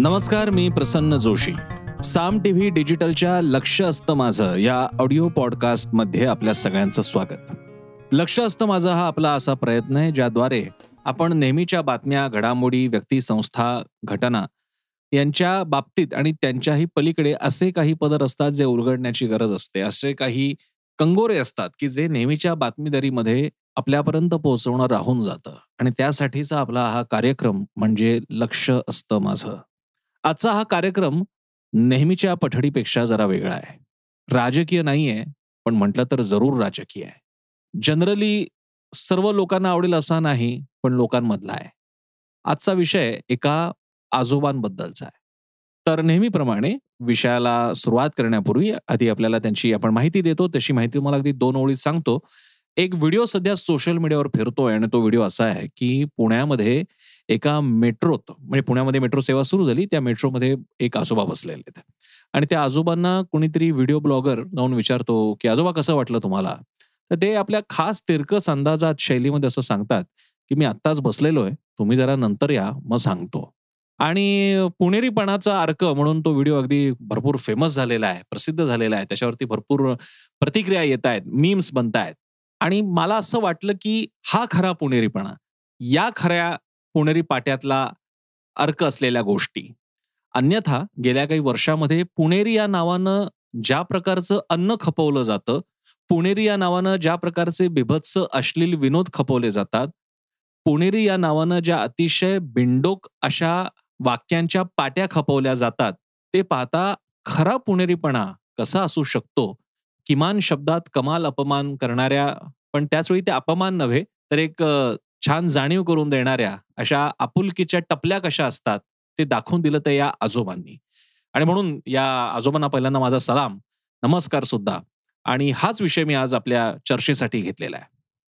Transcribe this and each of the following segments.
नमस्कार मी प्रसन्न जोशी. साम टीव्ही डिजिटलच्या लक्ष असतं माझं या ऑडिओ पॉडकास्टमध्ये आपल्या सगळ्यांचं स्वागत. लक्ष असतं माझं हा आपला असा प्रयत्न आहे ज्याद्वारे आपण नेहमीच्या बातम्या घडामोडी व्यक्ती संस्था घटना यांच्या बाबतीत आणि त्यांच्याही पलीकडे असे काही पदर असतात जे उलगडण्याची गरज असते. असे काही कंगोरे असतात की जे नेहमीच्या बातमीदारीमध्ये आपल्यापर्यंत पोहोचवणं राहून जातं. आणि त्यासाठीचा आपला हा कार्यक्रम म्हणजे लक्ष असतं माझं. आजचा हा कार्यक्रम नेहमीच्या पठडीपेक्षा जरा वेगळा आहे. राजकीय नाहीये पण म्हटलं तर जरूर राजकीय आहे. जनरली सर्व लोकांना आवडेल असा नाही पण लोकांमधला आहे. आजचा विषय एका आजोबांबद्दलचा आहे. तर नेहमीप्रमाणे विषयाला सुरुवात करण्यापूर्वी आधी आपल्याला त्यांची आपण माहिती देतो तशी माहिती मला अगदी दोन ओळीत सांगतो. एक व्हिडिओ सध्या सोशल मीडियावर फिरतोय आणि तो व्हिडिओ असा आहे की पुण्यामध्ये एका मेट्रोत म्हणजे पुण्यामध्ये मेट्रो सेवा सुरू झाली त्या मेट्रोमध्ये एक आजोबा बसलेले आहेत. आणि त्या आजोबांना कोणीतरी व्हिडिओ ब्लॉगर जाऊन विचारतो की आजोबा कसं वाटलं तुम्हाला? तर ते आपल्या खास तिरकस अंदाजात शैलीमध्ये असं सांगतात की मी आत्ताच बसलेलो आहे तुम्ही जरा नंतर या मग सांगतो. आणि पुणेरीपणाचा अर्क म्हणून तो व्हिडिओ अगदी भरपूर फेमस झालेला आहे प्रसिद्ध झालेला आहे. त्याच्यावरती भरपूर प्रतिक्रिया येत आहेत मीम्स बनत आहेत आणि मला असं वाटलं की हा खरा पुणेरीपणा या खऱ्या पुणेरी पाट्यातला अर्क असलेल्या गोष्टी. अन्यथा गेल्या काही वर्षामध्ये पुणेरी या नावानं ज्या प्रकारचं अन्न खपवलं जातं पुणेरी या नावानं ज्या प्रकारचे बिभत्स अश्लील विनोद खपवले जातात पुणेरी या नावानं ज्या अतिशय बिंडोक अशा वाक्यांच्या पाट्या खपवल्या जातात ते पाहता खरा पुणेरीपणा कसा असू शकतो? किमान शब्दात कमाल अपमान करणाऱ्या पण त्याचवेळी ते अपमान नव्हे तर एक छान जाणीव करून देणाऱ्या अशा आपुलकीच्या टपल्या कशा असतात ते दाखवून दिलं तर या आजोबांनी. आणि म्हणून या आजोबांना पहिल्यांदा माझा सलाम नमस्कार सुद्धा. आणि हाच विषय मी आज आपल्या चर्चेसाठी घेतलेला आहे.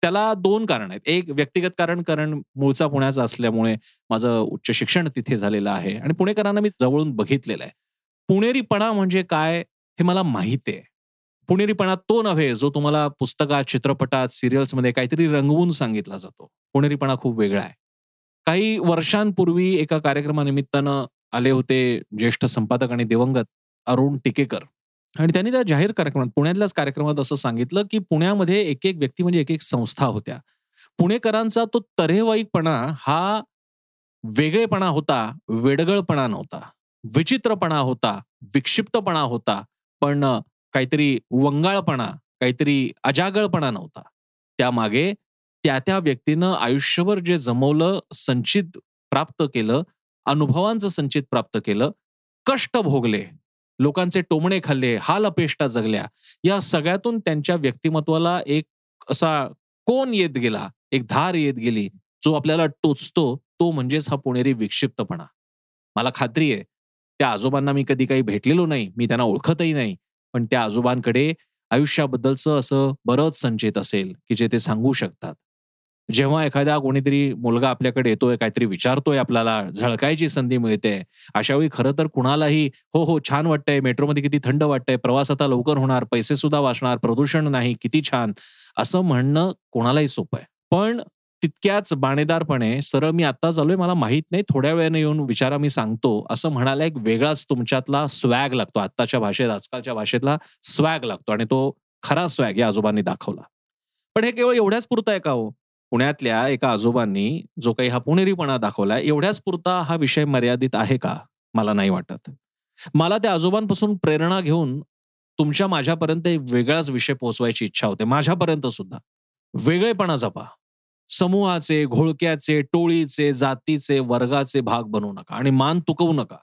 त्याला दोन कारण आहेत. एक व्यक्तिगत कारण कारण मूळचा पुण्याचा असल्यामुळे माझं उच्च शिक्षण तिथे झालेलं आहे. आणि पुणेकरांना मी जवळून बघितलेलं आहे. पुणेरीपणा म्हणजे काय हे मला माहिती आहे. पुणेरीपणा तो नव्हे जो तुम्हाला पुस्तकात चित्रपटात सिरियल्समध्ये काहीतरी रंगवून सांगितला जातो. पुणेरीपणा खूप वेगळा आहे. काही वर्षांपूर्वी एका कार्यक्रमानिमित्तानं आले होते ज्येष्ठ संपादक आणि दिवंगत अरुण टिकेकर. आणि त्यांनी त्या जाहीर कार्यक्रमात पुण्यातल्याच कार्यक्रमात असं सांगितलं की पुण्यामध्ये एक एक व्यक्ती म्हणजे एक एक संस्था होत्या. पुणेकरांचा तो तरेवाईकपणा हा वेगळेपणा होता वेडगळपणा नव्हता. विचित्रपणा होता विक्षिप्तपणा होता. पण काहीतरी वंगाळपणा काहीतरी अजागळपणा नव्हता. त्यामागे त्या त्या व्यक्तीनं आयुष्यभर जे जमवलं संचित प्राप्त केलं अनुभवांचं संचित प्राप्त केलं कष्ट भोगले लोकांचे टोमणे खाल्ले हाल अपेष्टा जगल्या या सगळ्यातून त्यांच्या व्यक्तिमत्वाला एक असा कोण येत गेला एक धार येत गेली जो आपल्याला टोचतो तो म्हणजेच हा पुणेरी विक्षिप्तपणा. मला खात्री आहे त्या आजोबांना मी कधी काही भेटलेलो नाही मी त्यांना ओळखतही नाही पण त्या आजोबांकडे आयुष्याबद्दलचं असं बरंच संचित असेल की जे ते सांगू शकतात. जेव्हा एखादा कोणीतरी मुलगा आपल्याकडे येतोय काहीतरी विचारतोय आपल्याला झळकायची संधी मिळते अशा वेळी खरं तर कुणालाही हो हो छान वाटतंय मेट्रोमध्ये किती थंड वाटतंय प्रवास आता लवकर होणार पैसे सुद्धा वाचणार प्रदूषण नाही किती छान. असं म्हणणं कोणालाही सोपं आहे. पण तितक्याच बाणेदारपणे सरळ मी आता चालूय मला माहीत नाही थोड्या वेळाने येऊन विचारा मी सांगतो. असं म्हणायला एक वेगळाच तुमच्यातला स्वॅग लागतो. आत्ताच्या भाषेत आजकालच्या भाषेतला स्वॅग लागतो आणि तो खरा स्वॅग या आजोबांनी दाखवला. पण हे केवळ एवढ्याच पुरतं आहे का हो? पुण्यातल्या एका आजोबांनी जो काही हा पुणेरीपणा दाखवला एवढ्याच पुरता हा विषय मर्यादित आहे का? मला नाही वाटत. मला त्या आजोबांपासून प्रेरणा घेऊन तुमच्या माझ्यापर्यंत एक वेगळाच विषय पोहोचवायची इच्छा होते. माझ्यापर्यंत सुद्धा. वेगळेपणा जपा. समूहाचे घोळक्याचे टोळीचे जातीचे वर्गाचे भाग बनवू नका आणि मान तुकवू नका.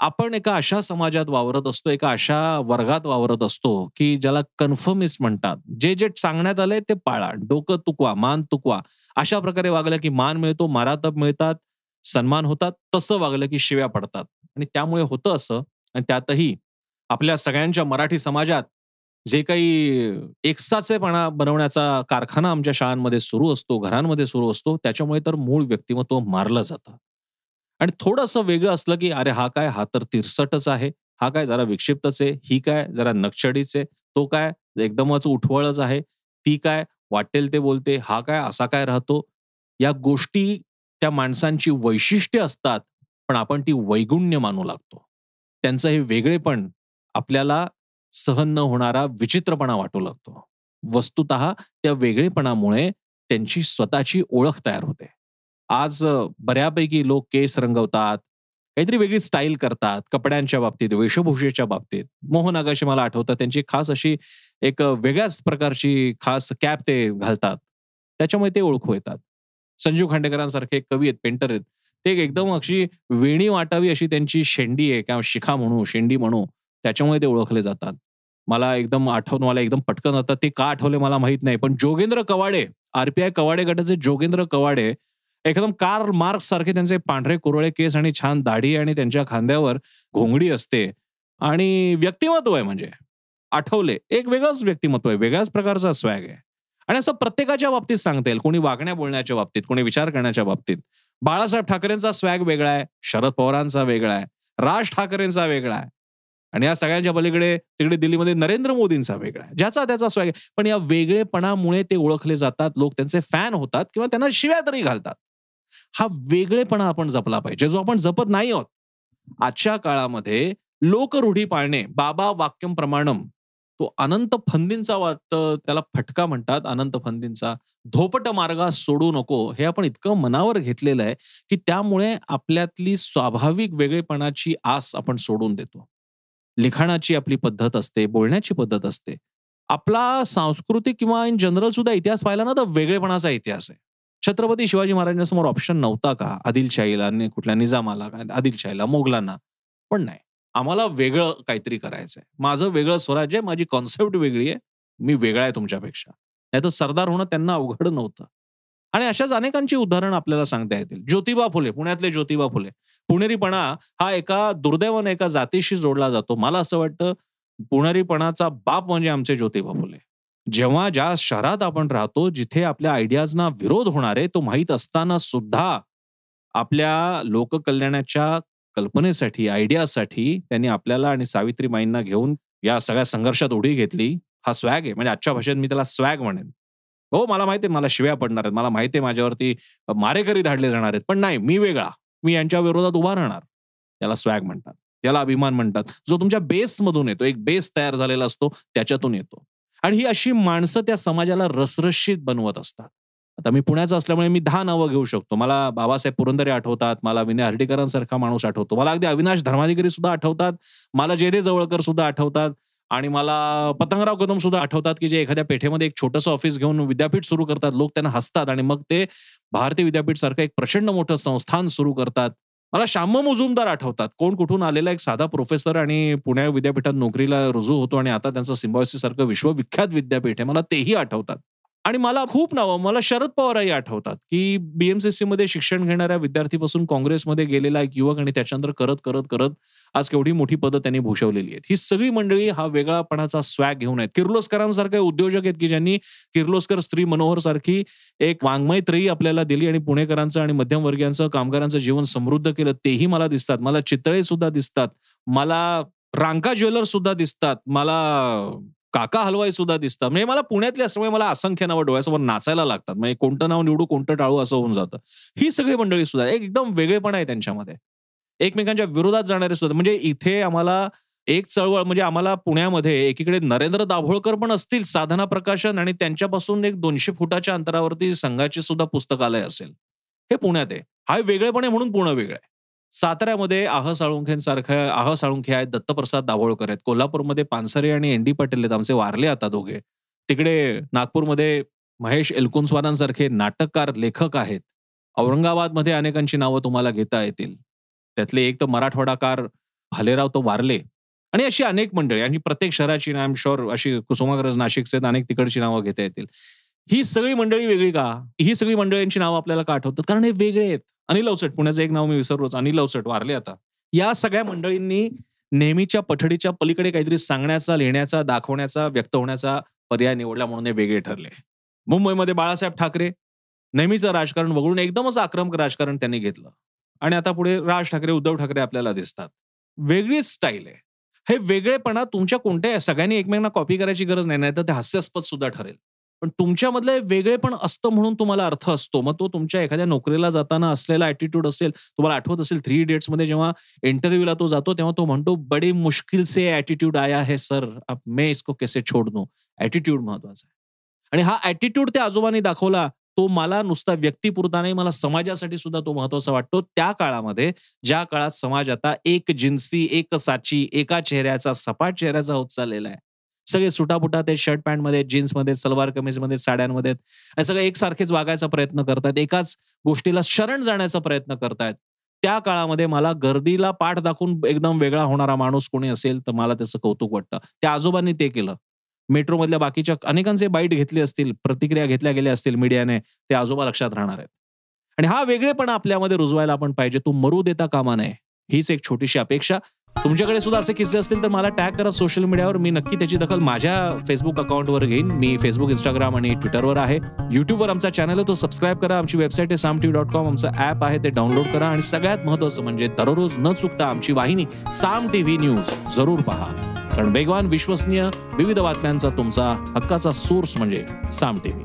आपण एका अशा समाजात वावरत असतो एका अशा वर्गात वावरत असतो की ज्याला कन्फर्मिस्ट म्हणतात. जे जे सांगण्यात आलंय ते पाळा डोकं तुकवा मान तुकवा. अशा प्रकारे वागलं की मान मिळतो मारातप मिळतात सन्मान होतात तसं वागलं की शिव्या पडतात. आणि त्यामुळे होतं असं आणि त्यातही आपल्या सगळ्यांच्या मराठी समाजात जे काही एकसाचेपणा बनवण्याचा कारखाना आमच्या शाळांमध्ये सुरू असतो घरांमध्ये सुरू असतो त्याच्यामुळे तर मूळ व्यक्तिमत्व मारलं जातं. आणि थोडंसं वेगळं असलं की अरे हा काय हा तर तिरसटच आहे हा काय जरा विक्षिप्तच आहे ही काय जरा नक्षडीच आहे तो काय एकदमच उठवळच आहे ती काय वाटेल ते बोलते हा काय असा काय राहतो. या गोष्टी त्या माणसांची वैशिष्ट्ये असतात पण आपण ती वैगुण्य मानू लागतो. त्यांचं हे वेगळेपण आपल्याला सहन न होणारा विचित्रपणा वाटू लागतो. वस्तुत त्या वेगळेपणामुळे त्यांची स्वतःची ओळख तयार होते. आज बऱ्यापैकी लोक केस रंगवतात काहीतरी वेगळी स्टाईल करतात कपड्यांच्या बाबतीत वेशभूषेच्या बाबतीत. मोहन आगाशी मला आठवतं त्यांची खास अशी एक वेगळ्याच प्रकारची खास कॅप ते घालतात. त्याच्यामुळे ते ओळखू येतात. संजीव खांडेकरांसारखे कवी आहेत पेंटर आहेत. ते एकदम अशी वेणी वाटावी अशी त्यांची शेंडी आहे किंवा शिखा म्हणू शेंडी म्हणू. त्याच्यामुळे ते ओळखले जातात. मला एकदम आठवण मला एकदम पटकन आता ते का आठवले मला माहीत नाही पण जोगेंद्र कवाडे आरपीआय कवाडे गटाचे जोगेंद्र कवाडे एकदम कार मार्क्स सारखे त्यांचे पांढरे कुरळे केस आणि छान दाढी आणि त्यांच्या खांद्यावर घोंगडी असते आणि व्यक्तिमत्व आहे म्हणजे. आठवले एक वेगळंच व्यक्तिमत्व आहे वेगळ्याच प्रकारचा स्वॅग आहे. आणि असं प्रत्येकाच्या बाबतीत सांगता येईल कोणी वागण्या बोलण्याच्या बाबतीत कोणी विचार करण्याच्या बाबतीत. बाळासाहेब ठाकरेंचा स्वॅग वेगळा आहे शरद पवारांचा वेगळा आहे राज ठाकरेंचा वेगळा आहे. आणि या सगळ्यांच्या पलीकडे तिकडे दिल्लीमध्ये नरेंद्र मोदींचा वेगळा आहे ज्याचा त्याचा स्वॅग पण या वेगळेपणामुळे ते ओळखले जातात लोक त्यांचे फॅन होतात किंवा त्यांना शिव्या तरी घालतात. हा वेगळेपणा आपण जपला पाहिजे जो आपण जपत नाही आहोत. आजच्या काळामध्ये लोक रूढी पाळणे बाबा वाक्यम प्रमाणम तो अनंत फंदींचा वाटतं त्याला फटका म्हणतात अनंत फंदींचा. धोपट मार्गा सोडू नको हे आपण इतकं मनावर घेतलेलं आहे की त्यामुळे आपल्यातली स्वाभाविक वेगळेपणाची आस आपण सोडून देतो. लिखाणाची आपली पद्धत असते बोलण्याची पद्धत असते. आपला सांस्कृतिक किंवा इन जनरल सुद्धा इतिहास पाहिला ना तर वेगळेपणाचा इतिहास आहे. छत्रपती शिवाजी महाराजांसमोर ऑप्शन नव्हता का? आदिलशाहीला कुठल्या निजामाला आदिलशाहीला मोगलांना. पण नाही. आम्हाला वेगळं काहीतरी करायचंय माझं वेगळं स्वराज्य आहे माझी कॉन्सेप्ट वेगळी आहे. मी वेगळा आहे तुमच्यापेक्षा. नाही तर सरदार होणं त्यांना अवघड नव्हतं. आणि अशाच अनेकांची उदाहरणं आपल्याला सांगता येतील. ज्योतिबा फुले पुण्यातले ज्योतिबा फुले. पुणेरीपणा हा एका दुर्दैवाने एका जातीशी जोडला जातो. मला असं वाटतं पुणेरीपणाचा बाप म्हणजे आमचे ज्योतिबा फुले जेव्हा ज्या शहरात आपण राहतो जिथे आपल्या आयडियाजना विरोध होणार आहे तो माहीत असताना सुद्धा आपल्या लोककल्याणाच्या कल्पनेसाठी आयडियासाठी त्यांनी आपल्याला आणि सावित्रीबाईंना घेऊन या सगळ्या संघर्षात उडी घेतली. हा स्वॅग आहे. म्हणजे आजच्या भाषेत मी त्याला स्वॅग म्हणेन. हो मला माहिती आहे मला शिव्या पडणार आहेत. मला माहिती आहे माझ्यावरती मारेकरी धाडले जाणार आहेत. पण नाही मी वेगळा. मी यांच्या विरोधात उभा राहणार. त्याला स्वॅग म्हणतात. त्याला अभिमान म्हणतात. जो तुमच्या बेसमधून येतो. एक बेस तयार झालेला असतो त्याच्यातून येतो. आणि ही अशी माणसं त्या समाजाला रसरशीत बनवत असतात. आता मी पुण्याचा असल्यामुळे मी दहा नावं घेऊ शकतो. मला बाबासाहेब पुरंदरे आठवतात मला विनय हर्डीकरांसारखा माणूस आठवतो. मला अगदी अविनाश धर्माधिकारी सुद्धा आठवतात. मला जयदे जवळकर सुद्धा आठवतात. आणि मला पतंगराव कदम सुद्धा आठवतात की जे एखाद्या पेठेमध्ये एक छोटंसं ऑफिस घेऊन विद्यापीठ सुरू करतात लोक त्यांना हसतात आणि मग ते भारतीय विद्यापीठ सारखं एक प्रचंड मोठं संस्थान सुरू करतात. मला श्याम मुजुमदार आठवतात. कोण कुठून आलेला एक साधा प्रोफेसर आणि पुणे विद्यापीठात नोकरीला रुजू होतो आणि आता त्यांचं सिम्बॉयसी सारखं विश्वविख्यात विद्यापीठ आहे. मला तेही आठवतात. आणि मला खूप नावं मला शरद पवारही आठवतात की बीएमसीसी मध्ये शिक्षण घेणाऱ्या विद्यार्थीपासून काँग्रेसमध्ये गेलेला एक युवक आणि त्याच्यानंतर करत करत करत आज केवढी मोठी पदं त्यांनी भूषवलेली आहेत. ही सगळी मंडळी हा वेगळापणाचा स्वॅग घेऊन आहेत. किर्लोस्करांसारखे उद्योजक आहेत की ज्यांनी किर्लोस्कर स्त्री मनोहर सारखी एक वाङ्मयत्रयी आपल्याला दिली आणि पुणेकरांचं आणि मध्यमवर्गीयांचं कामगारांचं जीवन समृद्ध केलं तेही मला दिसतात. मला चितळे सुद्धा दिसतात. मला रांका ज्वेलर्स सुद्धा दिसतात. मला काका हलवाई सुद्धा दिसतात. म्हणजे मला पुण्यातले असल्यामुळे मला असंख्य नावं डोळ्यासमोर नाचायला लागतात. म्हणजे कोणतं नाव निवडू कोणतं टाळू असं होऊन जातं. ही सगळी मंडळी सुद्धा एकदम वेगळेपण आहे त्यांच्यामध्ये. एकमेकांच्या विरोधात जाणारे सुद्धा. म्हणजे इथे आम्हाला एक चळवळ म्हणजे आम्हाला पुण्यामध्ये एकीकडे नरेंद्र दाभोळकर पण असतील साधना प्रकाशन आणि त्यांच्यापासून एक दोनशे फुटाच्या अंतरावरती संघाचे सुद्धा पुस्तकालय असेल. हे पुण्यात आहे. हा वेगळेपण आहे म्हणून पुणे वेगळं आहे. साताऱ्यामध्ये आह साळुंखेंसारखं आह साळुंखे आहेत दत्तप्रसाद दाभोळकर आहेत. कोल्हापूरमध्ये पानसरे आणि एन डी पाटील आहेत आमचे वारले आता दोघे. तिकडे नागपूरमध्ये महेश एलकुंसवारांसारखे नाटककार लेखक आहेत. औरंगाबादमध्ये अनेकांची नावं तुम्हाला घेता येतील. त्यातले एक तर मराठवाडाकार भालेराव तो वारले. आणि अशी अनेक मंडळी आणि प्रत्येक शहराची आय एम शुअर अशी कुसुमाग्रज नाशिकचे अनेक तिकडची नावं घेता येतील. ही सगळी मंडळी वेगळी का? ही सगळी मंडळींची नावं आपल्याला का आठवतात? कारण हे वेगळे आहेत. अनिल अवचट पुण्याचं एक नाव मी विसरलोच अनिल अवचट वारले आता. या सगळ्या मंडळींनी नेहमीच्या पठडीच्या पलीकडे काहीतरी सांगण्याचा लिहिण्याचा दाखवण्याचा व्यक्त होण्याचा पर्याय निवडला म्हणून हे वेगळे ठरले. मुंबईमध्ये बाळासाहेब ठाकरे नेहमीचं राजकारण वगळून एकदमच आक्रमक राजकारण त्यांनी घेतलं. आणि आता पुढे राज ठाकरे उद्धव ठाकरे आपल्याला दिसतात. वेगळीच स्टाईल आहे. हे वेगळेपणा तुमच्या कोणत्या सगळ्यांनी एकमेकांना कॉपी करायची गरज नाही नाही तर ते हास्यास्पद सुद्धा ठरेल. पण तुमच्यामधलं वेगळे पण असतं म्हणून तुम्हाला अर्थ असतो. मग तो तुमच्या एखाद्या नोकरीला जाताना असलेला ऍटिट्यूड असेल तुम्हाला आठवत असेल थ्री इडियट्समध्ये जेव्हा इंटरव्ह्यूला तो जातो तेव्हा तो म्हणतो बडे मुश्किल से ऍटिट्यूड आया है सर अब इसको कैसे छोड दो? ऍटिट्यूड महत्त्वाचा आहे. आणि हा ऍटिट्यूड त्या आजोबांनी दाखवला तो मला नुसता व्यक्तीपुरता नाही मला समाजासाठी सुद्धा तो महत्त्वाचा वाटतो. त्या काळामध्ये ज्या काळात समाज आता एक जिन्सी एक साची एका चेहऱ्याचा सपाट चेहऱ्याचा होत चाललेला आहे सगळे सुटापुटा ते शर्ट पॅन्टमध्ये जीन्समध्ये सलवार कमीजमध्ये साड्यांमध्ये सगळे एकसारखेच वागायचा प्रयत्न करतायत एकाच गोष्टीला शरण जाण्याचा प्रयत्न करतायत. त्या काळामध्ये मला गर्दीला पाठ दाखवून एकदम वेगळा होणारा माणूस कोणी असेल तर मला त्याचं कौतुक वाटतं. त्या आजोबांनी ते केलं. मेट्रो मधल्या बाकीच्या अनेकांचे बाईट घेतले असतील प्रतिक्रिया घेतल्या गेल्या असतील मीडियाने ते आजोबा लक्षात राहणार आहेत. आणि हा वेगळेपणा आपल्यामध्ये रुजवायला आपण पाहिजे. तू मरू देता कामा नये. हीच एक छोटीशी अपेक्षा. तुमच्याकडे सुद्धा असे किस्से असतील तर मला टॅग करा सोशल मीडियावर मी नक्की त्याची दखल माझ्या फेसबुक अकाउंटवर घेईन. मी फेसबुक इंस्टाग्राम आणि ट्विटरवर आहे. युट्यूबवर आमचा चॅनल आहे तो सबस्क्राईब करा. आमची वेबसाईट आहे साम टीव्ही डॉट कॉम आमचं ॲप आहे ते डाउनलोड करा. आणि सगळ्यात महत्वाचं म्हणजे दररोज न चुकता आमची वाहिनी साम टीव्ही न्यूज जरूर पहा. कारण वेगवान विश्वसनीय विविध बातम्यांचा तुमचा हक्काचा सोर्स म्हणजे साम टीव्ही